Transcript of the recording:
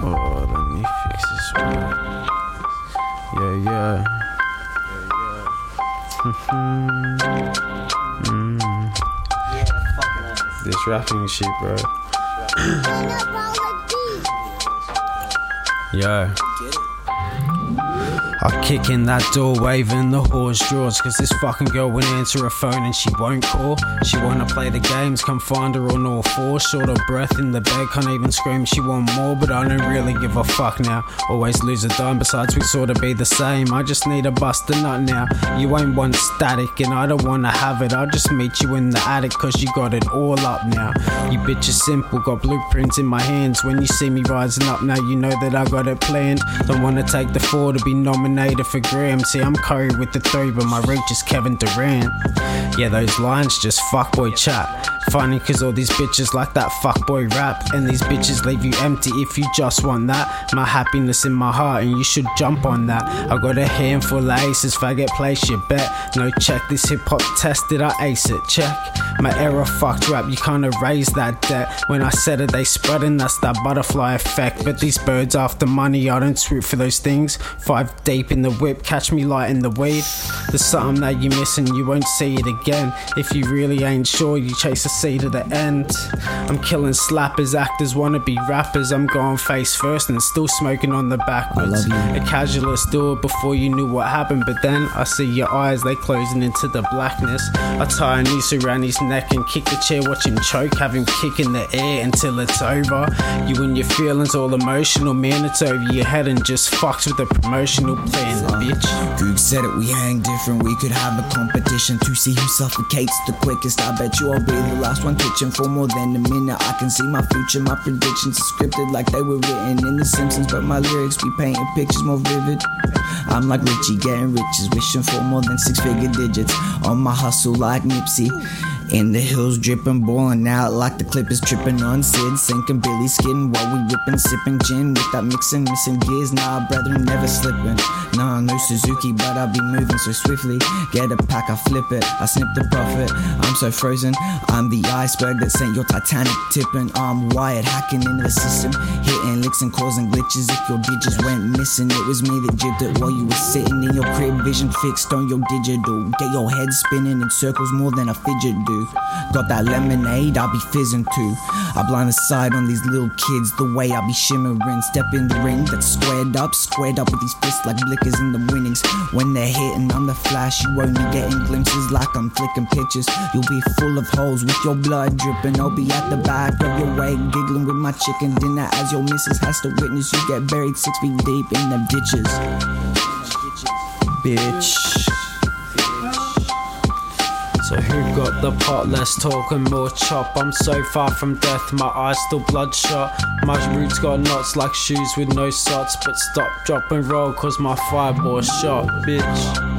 Oh, let me fix this one. Yeah, yeah. mm. This rapping shit, bro. Yo. I kick in that door, waving the horse drawers. Cause this fucking girl won't answer her phone and she won't call. She wanna play the games, come find her on all fours. Short of breath in the bed, can't even scream, she want more. But I don't really give a fuck now. Always lose a dime, besides, we sorta be the same. I just need a bust a nut now. You ain't one static, and I don't wanna have it. I'll just meet you in the attic, cause you got it all up now. You bitch is simple, got blueprints in my hands. When you see me rising up now, you know that I got it planned. Don't wanna take the four to be nominated for Grammy. See, I'm Curry with the three, but my reach is Kevin Durant. Yeah, those lines just fuckboy chat. Funny cause all these bitches like that fuckboy rap. And these bitches leave you empty if you just want that. My happiness in my heart, and you should jump on that. I got a handful of aces, faggot, place your bet. No check, this hip hop test, did I ace it? Check. My era fucked rap, you can't erase that debt. When I said it, they spread and that's that butterfly effect. But these birds after money, I don't swoop for those things. Five deep in the whip, catch me lighting the weed. There's something that you miss and you won't see it again. If you really ain't sure, you chase a C to the end. I'm killing slappers, actors, wannabe rappers. I'm going face first and still smoking on the backwards. A casualist do it before you knew what happened, but then I see your eyes, they closing into the blackness. I tie a noose around his neck and kick the chair, watch him choke, have him kick in the air until it's over. You and your feelings all emotional, man, it's over your head and just fucks with the promotional plan, bitch. Goog said it, we hang different. We could have a competition to see who suffocates the quickest. I bet you I'll be the last one pitching for more than a minute. I can see my future, my predictions scripted like they were written in The Simpsons, but my lyrics be painting pictures more vivid. I'm like Richie, getting riches, wishing for more than six figure digits. On my hustle like Nipsey. In the hills, dripping, boiling out like the clip is tripping on Sid. Sinking Billy skin while we ripping, sipping gin without mixing, missing gears. Nah, brethren, never slipping. Nah, no Suzuki, but I'll be moving so swiftly. Get a pack, I flip it, I snip the profit. I'm so frozen, I'm the iceberg that sent your Titanic tipping. I'm wired, hacking into the system, hitting licks and causing glitches. If your digits went missing, it was me that jibbed it while you were sitting in your crib, vision fixed on your digital. Get your head spinning in circles more than a fidget Got that lemonade, I'll be fizzing too. I blind the side on these little kids, the way I'll be shimmering. Step in the ring that's squared up, squared up with these fists like blickers in the winnings. When they're hitting, I'm the flash, you only getting glimpses like I'm flicking pictures. You'll be full of holes with your blood dripping. I'll be at the back of your way, giggling with my chicken dinner as your missus has to witness you get buried six feet deep in them ditches. bitch. So who got the pot? Less talk and more chop. I'm so far from death, my eyes still bloodshot. My roots got knots like shoes with no socks. But stop, drop and roll, cause my fireball shot, bitch.